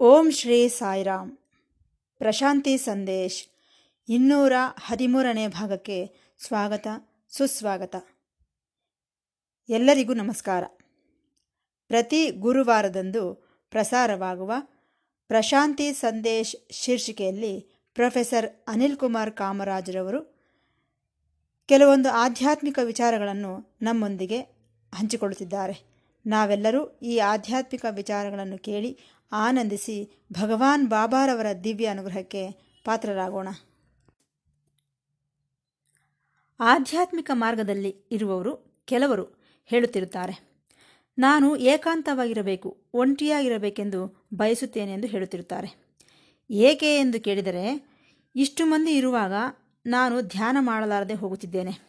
ಓಂ ಶ್ರೀ ಸಾಯಿರಾಮ್. ಪ್ರಶಾಂತಿ ಸಂದೇಶ್. ಇನ್ನೂರ ಹದಿಮೂರನೇ ಭಾಗಕ್ಕೆ ಸ್ವಾಗತ, ಸುಸ್ವಾಗತ. ಎಲ್ಲರಿಗೂ ನಮಸ್ಕಾರ. ಪ್ರತಿ ಗುರುವಾರದಂದು ಪ್ರಸಾರವಾಗುವ ಪ್ರಶಾಂತಿ ಸಂದೇಶ್ ಶೀರ್ಷಿಕೆಯಲ್ಲಿ ಪ್ರೊಫೆಸರ್ ಅನಿಲ್ ಕುಮಾರ್ ಕಾಮರಾಜರವರು ಕೆಲವೊಂದು ಆಧ್ಯಾತ್ಮಿಕ ವಿಚಾರಗಳನ್ನು ನಮ್ಮೊಂದಿಗೆ ಹಂಚಿಕೊಳ್ಳುತ್ತಿದ್ದಾರೆ. ನಾವೆಲ್ಲರೂ ಈ ಆಧ್ಯಾತ್ಮಿಕ ವಿಚಾರಗಳನ್ನು ಕೇಳಿ ಆನಂದಿಸಿ ಭಗವಾನ್ ಬಾಬಾರವರ ದಿವ್ಯ ಅನುಗ್ರಹಕ್ಕೆ ಪಾತ್ರರಾಗೋಣ. ಆಧ್ಯಾತ್ಮಿಕ ಮಾರ್ಗದಲ್ಲಿ ಇರುವವರು ಕೆಲವರು ಹೇಳುತ್ತಿರುತ್ತಾರೆ, ನಾನು ಏಕಾಂತವಾಗಿರಬೇಕು, ಒಂಟಿಯಾಗಿರಬೇಕೆಂದು ಬಯಸುತ್ತೇನೆ ಎಂದು ಹೇಳುತ್ತಿರುತ್ತಾರೆ. ಏಕೆ ಎಂದು ಕೇಳಿದರೆ, ಇಷ್ಟು ಮಂದಿ ಇರುವಾಗ ನಾನು ಧ್ಯಾನ ಮಾಡಲಾರದೆ ಹೋಗುತ್ತಿದ್ದೇನೆ.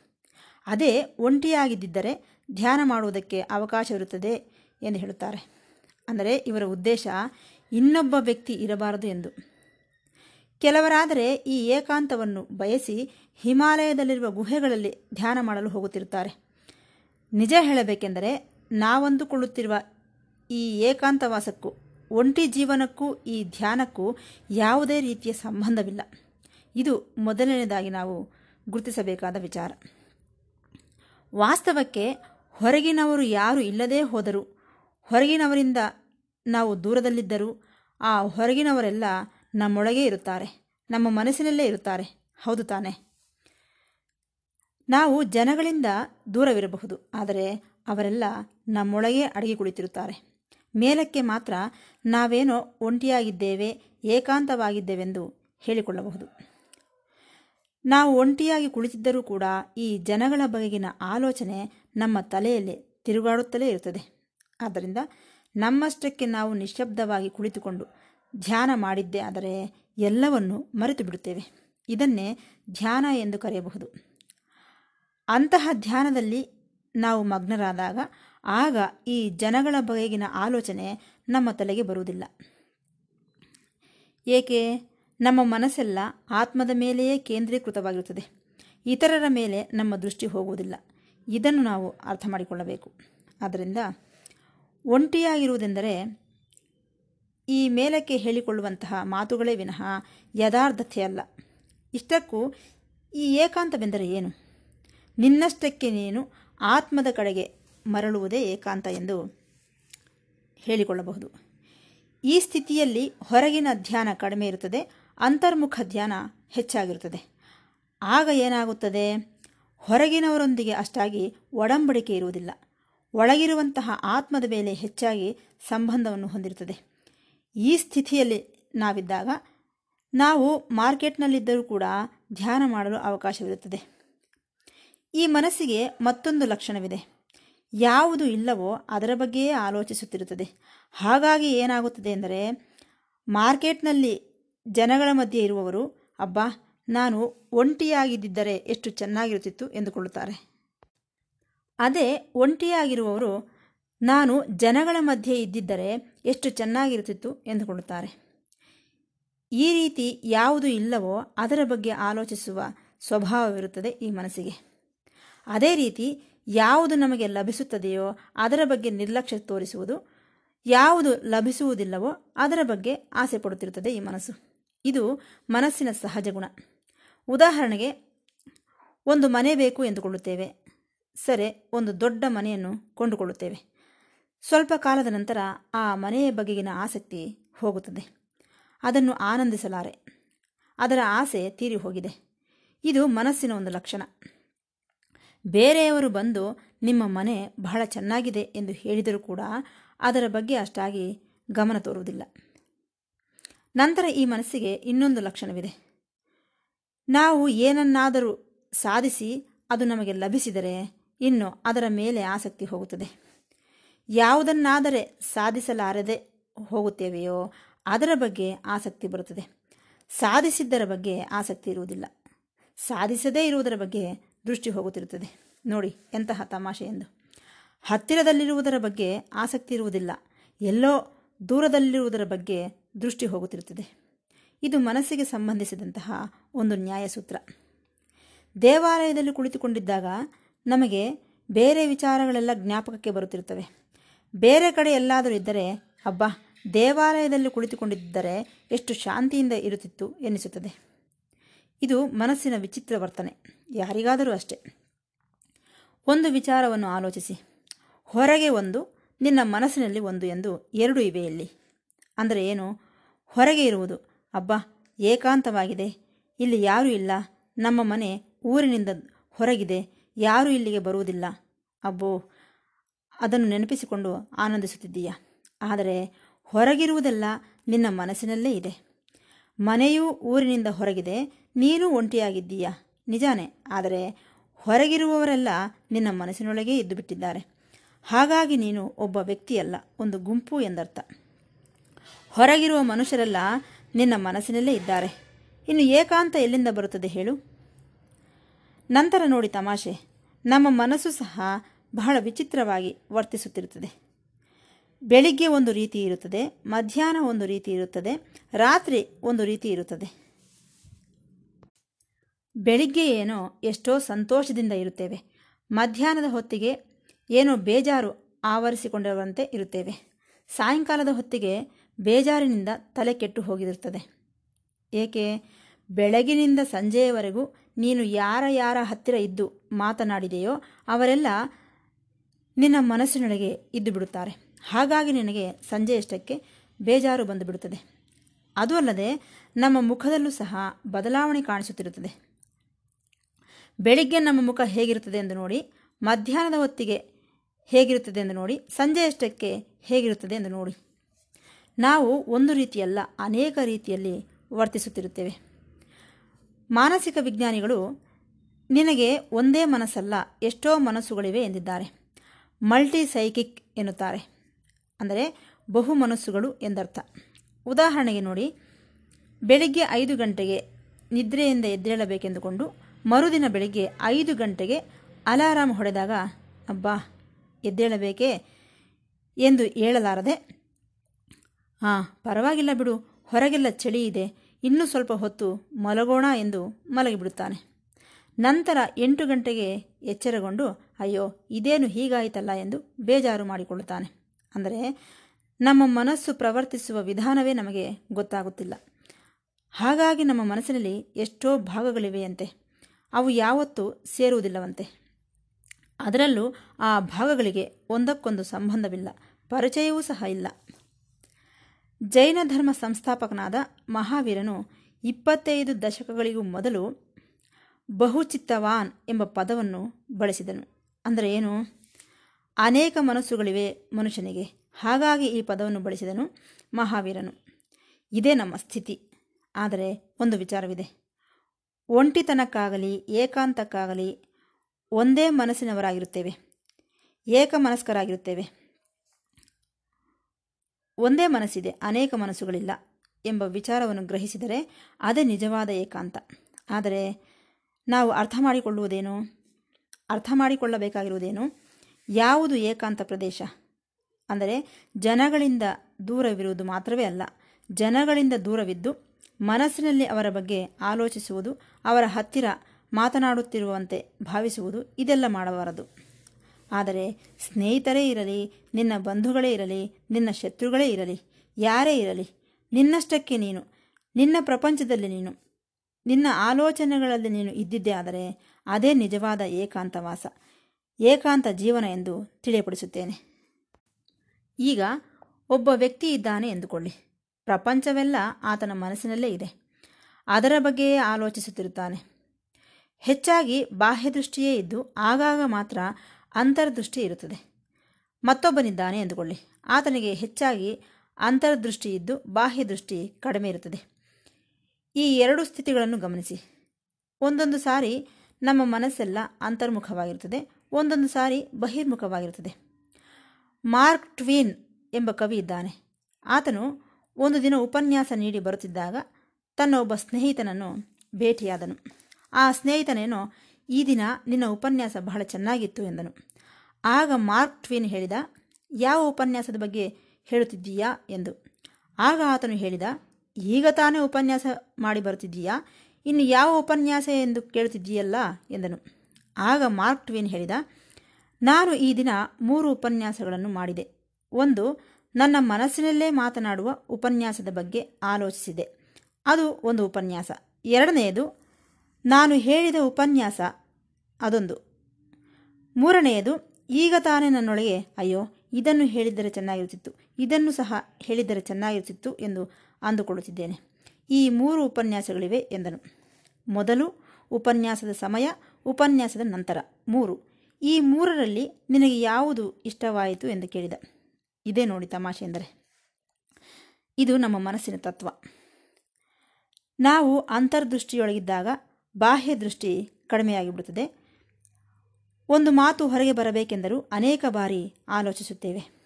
ಅದೇ ಒಂಟಿಯಾಗಿದ್ದರೆ ಧ್ಯಾನ ಮಾಡುವುದಕ್ಕೆ ಅವಕಾಶವಿರುತ್ತದೆ ಎಂದು ಹೇಳುತ್ತಾರೆ. ಅಂದರೆ ಇವರ ಉದ್ದೇಶ ಇನ್ನೊಬ್ಬ ವ್ಯಕ್ತಿ ಇರಬಾರದು ಎಂದು. ಕೆಲವರಾದರೆ ಈ ಏಕಾಂತವನ್ನು ಬಯಸಿ ಹಿಮಾಲಯದಲ್ಲಿರುವ ಗುಹೆಗಳಲ್ಲಿ ಧ್ಯಾನ ಮಾಡಲು ಹೋಗುತ್ತಿರುತ್ತಾರೆ. ನಿಜ ಹೇಳಬೇಕೆಂದರೆ ನಾವಂದುಕೊಳ್ಳುತ್ತಿರುವ ಈ ಏಕಾಂತವಾಸಕ್ಕೂ, ಒಂಟಿ ಜೀವನಕ್ಕೂ, ಈ ಧ್ಯಾನಕ್ಕೂ ಯಾವುದೇ ರೀತಿಯ ಸಂಬಂಧವಿಲ್ಲ. ಇದು ಮೊದಲನೇದಾಗಿ ನಾವು ಗುರುತಿಸಬೇಕಾದ ವಿಚಾರ. ವಾಸ್ತವಕ್ಕೆ ಹೊರಗಿನವರು ಯಾರು ಇಲ್ಲದೇ ಹೋದರೂ ಹೊರಗಿನವರಿಂದ ನಾವು ದೂರದಲ್ಲಿದ್ದರೂ ಆ ಹೊರಗಿನವರೆಲ್ಲ ನಮ್ಮೊಳಗೇ ಇರುತ್ತಾರೆ. ನಮ್ಮ ಮನಸ್ಸಿನಲ್ಲೇ ಇರುತ್ತಾರೆ. ಹೌದು ತಾನೆ. ನಾವು ಜನಗಳಿಂದ ದೂರವಿರಬಹುದು, ಆದರೆ ಅವರೆಲ್ಲ ನಮ್ಮೊಳಗೇ ಅಡಗಿ ಕುಳಿತಿರುತ್ತಾರೆ. ಮೇಲಕ್ಕೆ ಮಾತ್ರ ನಾವೇನೋ ಒಂಟಿಯಾಗಿದ್ದೇವೆ, ಏಕಾಂತವಾಗಿದ್ದೇವೆಂದು ಹೇಳಿಕೊಳ್ಳಬಹುದು. ನಾವು ಒಂಟಿಯಾಗಿ ಕುಳಿತಿದ್ದರೂ ಕೂಡ ಈ ಜನಗಳ ಬಗೆಗಿನ ಆಲೋಚನೆ ನಮ್ಮ ತಲೆಯಲ್ಲಿ ತಿರುಗಾಡುತ್ತಲೇ ಇರುತ್ತದೆ. ಆದ್ದರಿಂದ ನಮ್ಮಷ್ಟಕ್ಕೆ ನಾವು ನಿಶ್ಶಬ್ದವಾಗಿ ಕುಳಿತುಕೊಂಡು ಧ್ಯಾನ ಮಾಡಿದ್ದೇ ಆದರೆ ಎಲ್ಲವನ್ನು ಮರೆತು ಬಿಡುತ್ತೇವೆ ಇದನ್ನೇ ಧ್ಯಾನ ಎಂದು ಕರೆಯಬಹುದು. ಅಂತಹ ಧ್ಯಾನದಲ್ಲಿ ನಾವು ಮಗ್ನರಾದಾಗ ಆಗ ಈ ಜನಗಳ ಬಗೆಗಿನ ಆಲೋಚನೆ ನಮ್ಮ ತಲೆಗೆ ಬರುವುದಿಲ್ಲ. ಏಕೆ? ನಮ್ಮ ಮನಸ್ಸೆಲ್ಲ ಆತ್ಮದ ಮೇಲೆಯೇ ಕೇಂದ್ರೀಕೃತವಾಗಿರುತ್ತದೆ. ಇತರರ ಮೇಲೆ ನಮ್ಮ ದೃಷ್ಟಿ ಹೋಗುವುದಿಲ್ಲ. ಇದನ್ನು ನಾವು ಅರ್ಥ ಮಾಡಿಕೊಳ್ಳಬೇಕು. ಆದ್ದರಿಂದ ಒಂಟಿಯಾಗಿರುವುದೆಂದರೆ ಈ ಮೇಲಕ್ಕೆ ಹೇಳಿಕೊಳ್ಳುವಂತಹ ಮಾತುಗಳೇ ವಿನಃ ಯಥಾರ್ಥತೆಯಲ್ಲ ಇಷ್ಟಕ್ಕೂ ಈ ಏಕಾಂತವೆಂದರೆ ಏನು? ನಿನ್ನಷ್ಟಕ್ಕೆ ನೀನು ಆತ್ಮದ ಕಡೆಗೆ ಮರಳುವುದೇ ಏಕಾಂತ ಎಂದು ಹೇಳಿಕೊಳ್ಳಬಹುದು. ಈ ಸ್ಥಿತಿಯಲ್ಲಿ ಹೊರಗಿನ ಧ್ಯಾನ ಕಡಿಮೆ ಇರುತ್ತದೆ, ಅಂತರ್ಮುಖ ಧ್ಯಾನ ಹೆಚ್ಚಾಗಿರುತ್ತದೆ. ಆಗ ಏನಾಗುತ್ತದೆ? ಹೊರಗಿನವರೊಂದಿಗೆ ಅಷ್ಟಾಗಿ ಒಡಂಬಡಿಕೆ ಇರುವುದಿಲ್ಲ. ಒಳಗಿರುವಂತಹ ಆತ್ಮದ ಮೇಲೆ ಹೆಚ್ಚಾಗಿ ಸಂಬಂಧವನ್ನು ಹೊಂದಿರುತ್ತದೆ. ಈ ಸ್ಥಿತಿಯಲ್ಲಿ ನಾವಿದ್ದಾಗ ನಾವು ಮಾರ್ಕೆಟ್ನಲ್ಲಿದ್ದರೂ ಕೂಡ ಧ್ಯಾನ ಮಾಡಲು ಅವಕಾಶವಿರುತ್ತದೆ. ಈ ಮನಸ್ಸಿಗೆ ಮತ್ತೊಂದು ಲಕ್ಷಣವಿದೆ. ಯಾವುದು ಇಲ್ಲವೋ ಅದರ ಬಗ್ಗೆಯೇ ಆಲೋಚಿಸುತ್ತಿರುತ್ತದೆ. ಹಾಗಾಗಿ ಏನಾಗುತ್ತದೆ ಎಂದರೆ, ಮಾರ್ಕೆಟ್ನಲ್ಲಿ ಜನಗಳ ಮಧ್ಯೆ ಇರುವವರು, ಅಬ್ಬಾ, ನಾನು ಒಂಟಿಯಾಗಿದ್ದರೆ ಎಷ್ಟು ಚೆನ್ನಾಗಿರುತ್ತಿತ್ತು ಎಂದುಕೊಳ್ಳುತ್ತಾರೆ. ಅದೇ ಒಂಟಿಯಾಗಿರುವವರು ನಾನು ಜನಗಳ ಮಧ್ಯೆ ಇದ್ದಿದ್ದರೆ ಎಷ್ಟು ಚೆನ್ನಾಗಿರುತ್ತಿತ್ತು ಎಂದುಕೊಳ್ಳುತ್ತಾರೆ. ಈ ರೀತಿ ಯಾವುದು ಇಲ್ಲವೋ ಅದರ ಬಗ್ಗೆ ಆಲೋಚಿಸುವ ಸ್ವಭಾವವಿರುತ್ತದೆ ಈ ಮನಸ್ಸಿಗೆ. ಅದೇ ರೀತಿ ಯಾವುದು ನಮಗೆ ಲಭಿಸುತ್ತದೆಯೋ ಅದರ ಬಗ್ಗೆ ನಿರ್ಲಕ್ಷ್ಯ ತೋರಿಸುವುದು, ಯಾವುದು ಲಭಿಸುವುದಿಲ್ಲವೋ ಅದರ ಬಗ್ಗೆ ಆಸೆ ಪಡುತ್ತಿರುತ್ತದೆ ಈ ಮನಸ್ಸು. ಇದು ಮನಸ್ಸಿನ ಸಹಜ ಗುಣ. ಉದಾಹರಣೆಗೆ, ಒಂದು ಮನೆ ಬೇಕು ಎಂದುಕೊಳ್ಳುತ್ತೇವೆ. ಸರಿ ಒಂದು ದೊಡ್ಡ ಮನೆಯನ್ನು ಕೊಂಡುಕೊಳ್ಳುತ್ತೇವೆ. ಸ್ವಲ್ಪ ಕಾಲದ ನಂತರ ಆ ಮನೆಯ ಬಗೆಗಿನ ಆಸಕ್ತಿ ಹೋಗುತ್ತದೆ. ಅದನ್ನು ಆನಂದಿಸಲಾರೆ. ಅದರ ಆಸೆ ತೀರಿ ಹೋಗಿದೆ. ಇದು ಮನಸ್ಸಿನ ಒಂದು ಲಕ್ಷಣ. ಬೇರೆಯವರು ಬಂದು ನಿಮ್ಮ ಮನೆ ಬಹಳ ಚೆನ್ನಾಗಿದೆ ಎಂದು ಹೇಳಿದರೂ ಕೂಡ ಅದರ ಬಗ್ಗೆ ಅಷ್ಟಾಗಿ ಗಮನ ತೋರುವುದಿಲ್ಲ. ನಂತರ ಈ ಮನಸ್ಸಿಗೆ ಇನ್ನೊಂದು ಲಕ್ಷಣವಿದೆ. ನಾವು ಏನನ್ನಾದರೂ ಸಾಧಿಸಿ ಅದು ನಮಗೆ ಲಭಿಸಿದರೆ ಇನ್ನು ಅದರ ಮೇಲೆ ಆಸಕ್ತಿ ಹೋಗುತ್ತದೆ. ಯಾವುದನ್ನಾದರೆ ಸಾಧಿಸಲಾರದೆ ಹೋಗುತ್ತೇವೆಯೋ ಅದರ ಬಗ್ಗೆ ಆಸಕ್ತಿ ಬರುತ್ತದೆ. ಸಾಧಿಸಿದ್ದರ ಬಗ್ಗೆ ಆಸಕ್ತಿ ಇರುವುದಿಲ್ಲ. ಸಾಧಿಸದೇ ಇರುವುದರ ಬಗ್ಗೆ ದೃಷ್ಟಿ ಹೋಗುತ್ತಿರುತ್ತದೆ. ನೋಡಿ, ಎಂತಹ ತಮಾಷೆ ಎಂದು. ಹತ್ತಿರದಲ್ಲಿರುವುದರ ಬಗ್ಗೆ ಆಸಕ್ತಿ ಇರುವುದಿಲ್ಲ. ಎಲ್ಲೋ ದೂರದಲ್ಲಿರುವುದರ ಬಗ್ಗೆ ದೃಷ್ಟಿ ಹೋಗುತ್ತಿರುತ್ತದೆ. ಇದು ಮನಸ್ಸಿಗೆ ಸಂಬಂಧಿಸಿದಂತಹ ಒಂದು ನ್ಯಾಯಸೂತ್ರ. ದೇವಾಲಯದಲ್ಲಿ ಕುಳಿತುಕೊಂಡಿದ್ದಾಗ ನಮಗೆ ಬೇರೆ ವಿಚಾರಗಳೆಲ್ಲ ಜ್ಞಾಪಕಕ್ಕೆ ಬರುತ್ತಿರುತ್ತವೆ. ಬೇರೆ ಕಡೆ ಎಲ್ಲಾದರೂ ಇದ್ದರೆ, ಅಬ್ಬಾ, ದೇವಾಲಯದಲ್ಲಿ ಕುಳಿತುಕೊಂಡಿದ್ದರೆ ಎಷ್ಟು ಶಾಂತಿಯಿಂದ ಇರುತ್ತಿತ್ತು ಎನಿಸುತ್ತದೆ ಇದು ಮನಸ್ಸಿನ ವಿಚಿತ್ರ ವರ್ತನೆ. ಯಾರಿಗಾದರೂ ಅಷ್ಟೆ. ಒಂದು ವಿಚಾರವನ್ನು ಆಲೋಚಿಸಿ. ಹೊರಗೆ ಒಂದು, ನಿನ್ನ ಮನಸ್ಸಿನಲ್ಲಿ ಒಂದು ಎಂದು ಎರಡು ಇವೆ ಇಲ್ಲಿ. ಅಂದರೆ ಏನು? ಹೊರಗೆ ಇರುವುದು. ಅಬ್ಬಾ, ಏಕಾಂತವಾಗಿದೆ. ಇಲ್ಲಿ ಯಾರೂ ಇಲ್ಲ. ನಮ್ಮ ಮನೆ ಊರಿನಿಂದ ಹೊರಗಿದೆ. ಯಾರೂ ಇಲ್ಲಿಗೆ ಬರುವುದಿಲ್ಲ. ಅಬ್ಬೋ, ಅದನ್ನು ನೆನಪಿಸಿಕೊಂಡು ಆನಂದಿಸುತ್ತಿದ್ದೀಯ? ಆದರೆ ಹೊರಗಿರುವುದೆಲ್ಲ ನಿನ್ನ ಮನಸ್ಸಿನಲ್ಲೇ ಇದೆ. ಮನೆಯೂ ಊರಿನಿಂದ ಹೊರಗಿದೆ. ನೀನು ಒಂಟಿಯಾಗಿದ್ದೀಯ? ನಿಜಾನೇ, ಆದರೆ ಹೊರಗಿರುವವರೆಲ್ಲ ನಿನ್ನ ಮನಸ್ಸಿನೊಳಗೇ ಇದ್ದು ಬಿಟ್ಟಿದ್ದಾರೆ ಹಾಗಾಗಿ ನೀನು ಒಬ್ಬ ವ್ಯಕ್ತಿಯಲ್ಲ, ಒಂದು ಗುಂಪು ಎಂದರ್ಥ. ಹೊರಗಿರುವ ಮನುಷ್ಯರೆಲ್ಲ ನಿನ್ನ ಮನಸ್ಸಿನಲ್ಲೇ ಇದ್ದಾರೆ. ಇನ್ನು ಏಕಾಂತ ಎಲ್ಲಿಂದ ಬರುತ್ತದೆ ಹೇಳು. ನಂತರ ನೋಡಿ ತಮಾಷೆ. ನಮ್ಮ ಮನಸ್ಸು ಸಹ ಬಹಳ ವಿಚಿತ್ರವಾಗಿ ವರ್ತಿಸುತ್ತಿರುತ್ತದೆ. ಬೆಳಿಗ್ಗೆ ಒಂದು ರೀತಿ ಇರುತ್ತದೆ, ಮಧ್ಯಾಹ್ನ ಒಂದು ರೀತಿ ಇರುತ್ತದೆ, ರಾತ್ರಿ ಒಂದು ರೀತಿ ಇರುತ್ತದೆ. ಬೆಳಿಗ್ಗೆ ಏನೋ ಎಷ್ಟೋ ಸಂತೋಷದಿಂದ ಇರುತ್ತೇವೆ. ಮಧ್ಯಾಹ್ನದ ಹೊತ್ತಿಗೆ ಏನೋ ಬೇಜಾರು ಆವರಿಸಿಕೊಂಡಿರುವಂತೆ ಇರುತ್ತೇವೆ. ಸಾಯಂಕಾಲದ ಹೊತ್ತಿಗೆ ಬೇಜಾರಿನಿಂದ ತಲೆ ಕೆಟ್ಟು ಹೋಗಿರುತ್ತದೆ. ಏಕೆ? ಬೆಳಗಿನಿಂದ ಸಂಜೆಯವರೆಗೂ ನೀನು ಯಾರ ಯಾರ ಹತ್ತಿರ ಇದ್ದು ಮಾತನಾಡಿದೆಯೋ ಅವರೆಲ್ಲ ನಿನ್ನ ಮನಸ್ಸಿನೊಳಗೆ ಇದ್ದು ಬಿಡುತ್ತಾರೆ. ಹಾಗಾಗಿ ನಿನಗೆ ಸಂಜೆಯಷ್ಟಕ್ಕೆ ಬೇಜಾರು ಬಂದು ಬಿಡುತ್ತದೆ ಅದು ಅಲ್ಲದೆ ನಮ್ಮ ಮುಖದಲ್ಲೂ ಸಹ ಬದಲಾವಣೆ ಕಾಣಿಸುತ್ತಿರುತ್ತದೆ. ಬೆಳಿಗ್ಗೆ ನಮ್ಮ ಮುಖ ಹೇಗಿರುತ್ತದೆ ಎಂದು ನೋಡಿ, ಮಧ್ಯಾಹ್ನದ ಹೊತ್ತಿಗೆ ಹೇಗಿರುತ್ತದೆ ಎಂದು ನೋಡಿ ಸಂಜೆಯಷ್ಟಕ್ಕೆ ಹೇಗಿರುತ್ತದೆ ಎಂದು ನೋಡಿ. ನಾವು ಒಂದು ರೀತಿಯಲ್ಲ, ಅನೇಕ ರೀತಿಯಲ್ಲಿ ವರ್ತಿಸುತ್ತಿರುತ್ತೇವೆ. ಮಾನಸಿಕ ವಿಜ್ಞಾನಿಗಳು ನಿನಗೆ ಒಂದೇ ಮನಸ್ಸಲ್ಲ, ಎಷ್ಟೋ ಮನಸ್ಸುಗಳಿವೆ ಎಂದಿದ್ದಾರೆ. ಮಲ್ಟಿ ಸೈಕಿಕ್ ಎನ್ನುತ್ತಾರೆ. ಅಂದರೆ ಬಹು ಮನಸ್ಸುಗಳು ಎಂದರ್ಥ. ಉದಾಹರಣೆಗೆ ನೋಡಿ, ಬೆಳಿಗ್ಗೆ ಐದು ಗಂಟೆಗೆ ನಿದ್ರೆಯಿಂದ ಎದ್ದೇಳಬೇಕೆಂದುಕೊಂಡು ಮರುದಿನ ಬೆಳಿಗ್ಗೆ ಐದು ಗಂಟೆಗೆ ಅಲಾರಾಮ್ ಹೊಡೆದಾಗ, ಅಬ್ಬಾ, ಎದ್ದೇಳಬೇಕೇ? ಎಂದು ಹೇಳಲಾರದೆ, ಹಾಂ, ಪರವಾಗಿಲ್ಲ ಬಿಡು, ಹೊರಗೆಲ್ಲ ಚಳಿ ಇದೆ ಇನ್ನೂ ಸ್ವಲ್ಪ ಹೊತ್ತು ಮಲಗೋಣ ಎಂದು ಮಲಗಿಬಿಡುತ್ತಾನೆ. ನಂತರ ಎಂಟು ಗಂಟೆಗೆ ಎಚ್ಚರಗೊಂಡು, ಅಯ್ಯೋ, ಇದೇನು ಹೀಗಾಯಿತಲ್ಲ ಎಂದು ಬೇಜಾರು ಮಾಡಿಕೊಳ್ಳುತ್ತಾನೆ. ಅಂದರೆ, ನಮ್ಮ ಮನಸ್ಸು ಪ್ರವರ್ತಿಸುವ ವಿಧಾನವೇ ನಮಗೆ ಗೊತ್ತಾಗುತ್ತಿಲ್ಲ. ಹಾಗಾಗಿ ನಮ್ಮ ಮನಸ್ಸಿನಲ್ಲಿ ಎಷ್ಟೋ ಭಾಗಗಳಿವೆಯಂತೆ. ಅವು ಯಾವತ್ತೂ ಸೇರುವುದಿಲ್ಲವಂತೆ. ಅದರಲ್ಲೂ ಆ ಭಾಗಗಳಿಗೆ ಒಂದಕ್ಕೊಂದು ಸಂಬಂಧವಿಲ್ಲ, ಪರಿಚಯವೂ ಸಹ ಇಲ್ಲ. ಜೈನ ಧರ್ಮ ಸಂಸ್ಥಾಪಕನಾದ ಮಹಾವೀರನು ಇಪ್ಪತ್ತೈದು ದಶಕಗಳಿಗೂ ಮೊದಲು ಬಹುಚಿತ್ತವಾನ್ ಎಂಬ ಪದವನ್ನು ಬಳಸಿದನು. ಅಂದರೆ ಏನು? ಅನೇಕ ಮನಸ್ಸುಗಳಿವೆ ಮನುಷ್ಯನಿಗೆ. ಹಾಗಾಗಿ ಈ ಪದವನ್ನು ಬಳಸಿದನು ಮಹಾವೀರನು. ಇದೇ ನಮ್ಮ ಸ್ಥಿತಿ. ಆದರೆ ಒಂದು ವಿಚಾರವಿದೆ. ಒಂಟಿತನಕ್ಕಾಗಲಿ, ಏಕಾಂತಕ್ಕಾಗಲಿ ಒಂದೇ ಮನಸ್ಸಿನವರಾಗಿರುತ್ತೇವೆ. ಏಕಮನಸ್ಕರಾಗಿರುತ್ತೇವೆ. ಒಂದೇ ಮನಸ್ಸಿದೆ, ಅನೇಕ ಮನಸ್ಸುಗಳಿಲ್ಲ ಎಂಬ ವಿಚಾರವನ್ನು ಗ್ರಹಿಸಿದರೆ ಅದೇ ನಿಜವಾದ ಏಕಾಂತ. ಆದರೆ ನಾವು ಅರ್ಥ ಮಾಡಿಕೊಳ್ಳುವುದೇನು? ಅರ್ಥ ಮಾಡಿಕೊಳ್ಳಬೇಕಾಗಿರುವುದೇನು? ಯಾವುದು ಏಕಾಂತ ಪ್ರದೇಶ? ಅಂದರೆ ಜನಗಳಿಂದ ದೂರವಿರುವುದು ಮಾತ್ರವೇ ಅಲ್ಲ, ಜನಗಳಿಂದ ದೂರವಿದ್ದು ಮನಸ್ಸಿನಲ್ಲಿ ಅವರ ಬಗ್ಗೆ ಆಲೋಚಿಸುವುದು, ಅವರ ಹತ್ತಿರ ಮಾತನಾಡುತ್ತಿರುವಂತೆ ಭಾವಿಸುವುದು ಇದೆಲ್ಲ ಮಾಡಬಾರದು. ಆದರೆ ಸ್ನೇಹಿತರೇ ಇರಲಿ, ನಿನ್ನ ಬಂಧುಗಳೇ ಇರಲಿ, ನಿನ್ನ ಶತ್ರುಗಳೇ ಇರಲಿ, ಯಾರೇ ಇರಲಿ, ನಿನ್ನಷ್ಟಕ್ಕೆ ನೀನು, ನಿನ್ನ ಪ್ರಪಂಚದಲ್ಲಿ ನೀನು, ನಿನ್ನ ಆಲೋಚನೆಗಳಲ್ಲಿ ನೀನು ಇದ್ದಿದ್ದೇ ಆದರೆ ಅದೇ ನಿಜವಾದ ಏಕಾಂತವಾಸ ಏಕಾಂತ ಜೀವನ ಎಂದು ತಿಳಿಯಪಡಿಸುತ್ತೇನೆ. ಈಗ ಒಬ್ಬ ವ್ಯಕ್ತಿ ಇದ್ದಾನೆ ಎಂದುಕೊಳ್ಳಿ. ಪ್ರಪಂಚವೆಲ್ಲ ಆತನ ಮನಸ್ಸಿನಲ್ಲೇ ಇದೆ. ಅದರ ಬಗ್ಗೆಯೇ ಆಲೋಚಿಸುತ್ತಿರುತ್ತಾನೆ. ಹೆಚ್ಚಾಗಿ ಬಾಹ್ಯದೃಷ್ಟಿಯೇ ಇದ್ದು, ಆಗಾಗ ಮಾತ್ರ ಅಂತರ್ದೃಷ್ಟಿ ಇರುತ್ತದೆ. ಮತ್ತೊಬ್ಬನಿದ್ದಾನೆ ಎಂದುಕೊಳ್ಳಿ. ಆತನಿಗೆ ಹೆಚ್ಚಾಗಿ ಅಂತರ್ದೃಷ್ಟಿ ಇದ್ದು ಬಾಹ್ಯ ದೃಷ್ಟಿ ಕಡಿಮೆ ಇರುತ್ತದೆ. ಈ ಎರಡು ಸ್ಥಿತಿಗಳನ್ನು ಗಮನಿಸಿ. ಒಂದೊಂದು ಸಾರಿ ನಮ್ಮ ಮನಸ್ಸೆಲ್ಲ ಅಂತರ್ಮುಖವಾಗಿರುತ್ತದೆ. ಒಂದೊಂದು ಸಾರಿ ಬಹಿರ್ಮುಖವಾಗಿರುತ್ತದೆ. ಮಾರ್ಕ್ ಟ್ವೀನ್ ಎಂಬ ಕವಿ ಇದ್ದಾನೆ. ಆತನು ಒಂದು ದಿನ ಉಪನ್ಯಾಸ ನೀಡಿ ಬರುತ್ತಿದ್ದಾಗ ತನ್ನ ಒಬ್ಬ ಸ್ನೇಹಿತನನ್ನು ಭೇಟಿಯಾದನು. ಆ ಸ್ನೇಹಿತನೇನೋ ಈ ದಿನ ನಿನ್ನ ಉಪನ್ಯಾಸ ಬಹಳ ಚೆನ್ನಾಗಿತ್ತು ಎಂದನು. ಆಗ ಮಾರ್ಕ್ ಟ್ವೀನ್ ಹೇಳಿದ, ಯಾವ ಉಪನ್ಯಾಸದ ಬಗ್ಗೆ ಹೇಳುತ್ತಿದ್ದೀಯಾ? ಎಂದು. ಆಗ ಆತನು ಹೇಳಿದ, ಈಗ ತಾನೇ ಉಪನ್ಯಾಸ ಮಾಡಿ ಬರುತ್ತಿದ್ದೀಯಾ? ಇನ್ನು ಯಾವ ಉಪನ್ಯಾಸ ಎಂದು ಕೇಳುತ್ತಿದ್ದೀಯಲ್ಲ? ಎಂದನು. ಆಗ ಮಾರ್ಕ್ ಟ್ವೀನ್ ಹೇಳಿದ, ನಾನು ಈ ದಿನ ಮೂರು ಉಪನ್ಯಾಸಗಳನ್ನು ಮಾಡಿದೆ. ಒಂದು, ನನ್ನ ಮನಸ್ಸಿನಲ್ಲೇ ಮಾತನಾಡುವ ಉಪನ್ಯಾಸದ ಬಗ್ಗೆ ಆಲೋಚಿಸಿದೆ. ಅದು ಒಂದು ಉಪನ್ಯಾಸ. ಎರಡನೆಯದು ನಾನು ಹೇಳಿದ ಉಪನ್ಯಾಸ ಅದೊಂದು. ಮೂರನೆಯದು, ಈಗ ತಾನೇ ನನ್ನೊಳಗೆ, ಅಯ್ಯೋ, ಇದನ್ನು ಹೇಳಿದರೆ ಚೆನ್ನಾಗಿರುತ್ತಿತ್ತು, ಇದನ್ನು ಸಹ ಹೇಳಿದರೆ ಚೆನ್ನಾಗಿರುತ್ತಿತ್ತು ಎಂದು ಅಂದುಕೊಳ್ಳುತ್ತಿದ್ದೇನೆ. ಈ ಮೂರು ಉಪನ್ಯಾಸಗಳಿವೆ ಎಂದನು. ಮೊದಲು ಉಪನ್ಯಾಸದ ಸಮಯ, ಉಪನ್ಯಾಸದ ನಂತರ. ಮೂರು. ಈ ಮೂರರಲ್ಲಿ ನಿನಗೆ ಯಾವುದು ಇಷ್ಟವಾಯಿತು ಎಂದು ಕೇಳಿದ. ಇದೇ ನೋಡಿ ತಮಾಷೆ ಎಂದರೆ. ಇದು ನಮ್ಮ ಮನಸ್ಸಿನ ತತ್ವ. ನಾವು ಅಂತರ್ದೃಷ್ಟಿಯೊಳಗಿದ್ದಾಗ ಬಾಹ್ಯ ದೃಷ್ಟಿ ಕಡಿಮೆಯಾಗಿಬಿಡುತ್ತದೆ. ಒಂದು ಮಾತು ಹೊರಗೆ ಬರಬೇಕೆಂದರೂ ಅನೇಕ ಬಾರಿ ಆಲೋಚಿಸುತ್ತೇವೆ.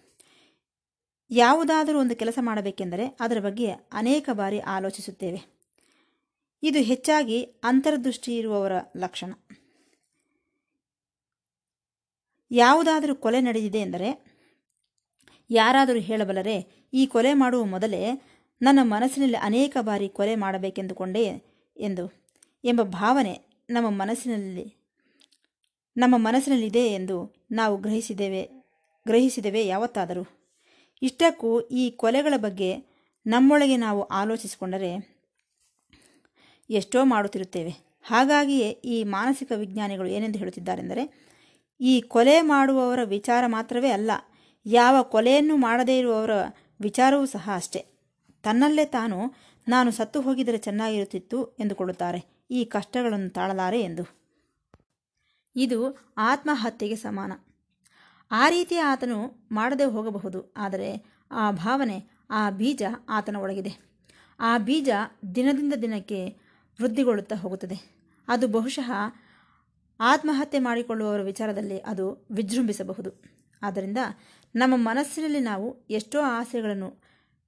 ಯಾವುದಾದರೂ ಒಂದು ಕೆಲಸ ಮಾಡಬೇಕೆಂದರೆ ಅದರ ಬಗ್ಗೆ ಅನೇಕ ಬಾರಿ ಆಲೋಚಿಸುತ್ತೇವೆ. ಇದು ಹೆಚ್ಚಾಗಿ ಅಂತರ್ದೃಷ್ಟಿ ಇರುವವರ ಲಕ್ಷಣ. ಯಾವುದಾದರೂ ಕೊಲೆ ನಡೆದಿದೆ ಎಂದರೆ ಯಾರಾದರೂ ಹೇಳಬಲ್ಲರೆ, ಈ ಕೊಲೆ ಮಾಡುವ ಮೊದಲೇ ನನ್ನ ಮನಸ್ಸಿನಲ್ಲಿ ಅನೇಕ ಬಾರಿ ಕೊಲೆ ಮಾಡಬೇಕೆಂದುಕೊಂಡೆ ಎಂದು ಎಂಬ ಭಾವನೆ ನಮ್ಮ ಮನಸ್ಸಿನಲ್ಲಿ ನಮ್ಮ ಮನಸ್ಸಿನಲ್ಲಿದೆ ಎಂದು ನಾವು ಗ್ರಹಿಸಿದ್ದೇವೆ ಗ್ರಹಿಸಿದ್ದೇವೆ ಯಾವತ್ತಾದರೂ. ಇಷ್ಟಕ್ಕೂ ಈ ಕೊಲೆಗಳ ಬಗ್ಗೆ ನಮ್ಮೊಳಗೆ ನಾವು ಆಲೋಚಿಸಿಕೊಂಡರೆ ಎಷ್ಟೋ ಮಾಡುತ್ತಿರುತ್ತೇವೆ. ಹಾಗಾಗಿಯೇ ಈ ಮಾನಸಿಕ ವಿಜ್ಞಾನಿಗಳು ಏನೆಂದು ಹೇಳುತ್ತಿದ್ದಾರೆಂದರೆ, ಈ ಕೊಲೆ ಮಾಡುವವರ ವಿಚಾರ ಮಾತ್ರವೇ ಅಲ್ಲ, ಯಾವ ಕೊಲೆಯನ್ನು ಮಾಡದೇ ಇರುವವರ ವಿಚಾರವೂ ಸಹ ಅಷ್ಟೇ. ತನ್ನಲ್ಲೇ ತಾನು, ನಾನು ಸತ್ತು ಹೋಗಿದರೆ ಚೆನ್ನಾಗಿರುತ್ತಿತ್ತು ಎಂದುಕೊಳ್ಳುತ್ತಾರೆ. ಈ ಕಷ್ಟಗಳನ್ನು ತಾಳಲಾರೆ ಎಂದು. ಇದು ಆತ್ಮಹತ್ಯೆಗೆ ಸಮಾನ. ಆ ರೀತಿ ಆತನು ಮಾಡದೆ ಹೋಗಬಹುದು, ಆದರೆ ಆ ಭಾವನೆ, ಆ ಬೀಜ ಆತನ ಒಳಗಿದೆ. ಆ ಬೀಜ ದಿನದಿಂದ ದಿನಕ್ಕೆ ವೃದ್ಧಿಗೊಳ್ಳುತ್ತಾ ಹೋಗುತ್ತದೆ. ಅದು ಬಹುಶಃ ಆತ್ಮಹತ್ಯೆ ಮಾಡಿಕೊಳ್ಳುವವರ ವಿಚಾರದಲ್ಲಿ ಅದು ವಿಜೃಂಭಿಸಬಹುದು. ಆದ್ದರಿಂದ ನಮ್ಮ ಮನಸ್ಸಿನಲ್ಲಿ ನಾವು ಎಷ್ಟೋ ಆಸೆಗಳನ್ನು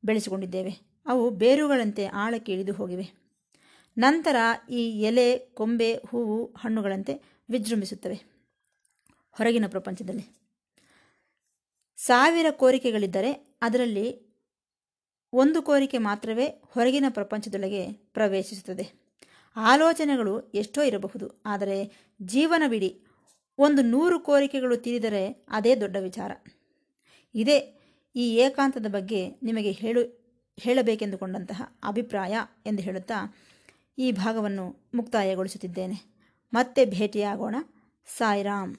ಬೆಳೆಸಿಕೊಂಡಿದ್ದೇವೆ. ಅವು ಬೇರುಗಳಂತೆ ಆಳಕ್ಕೆ ಇಳಿದು ಹೋಗಿವೆ. ನಂತರ ಈ ಎಲೆ, ಕೊಂಬೆ, ಹೂವು, ಹಣ್ಣುಗಳಂತೆ ವಿಜೃಂಭಿಸುತ್ತವೆ. ಹೊರಗಿನ ಪ್ರಪಂಚದಲ್ಲಿ. ಸಾವಿರ ಕೋರಿಕೆಗಳಿದ್ದರೆ ಅದರಲ್ಲಿ ಒಂದು ಕೋರಿಕೆ ಮಾತ್ರವೇ ಹೊರಗಿನ ಪ್ರಪಂಚದೊಳಗೆ ಪ್ರವೇಶಿಸುತ್ತದೆ. ಆಲೋಚನೆಗಳು ಎಷ್ಟೋ ಇರಬಹುದು, ಆದರೆ ಜೀವನವಿಡೀ ಒಂದು ನೂರು ಕೋರಿಕೆಗಳು ತೀರಿದರೆ ಅದೇ ದೊಡ್ಡ ವಿಚಾರ. ಇದೇ ಈ ಏಕಾಂತದ ಬಗ್ಗೆ ನಿಮಗೆ ಹೇಳು, ಹೇಳಬೇಕೆಂದುಕೊಂಡಂತಹ ಅಭಿಪ್ರಾಯ ಎಂದು ಹೇಳುತ್ತಾ ಈ ಭಾಗವನ್ನು ಮುಕ್ತಾಯಗೊಳಿಸುತ್ತಿದ್ದೇನೆ. ಮತ್ತೆ ಭೇಟಿಯಾಗೋಣ. ಸಾಯಿರಾಮ್.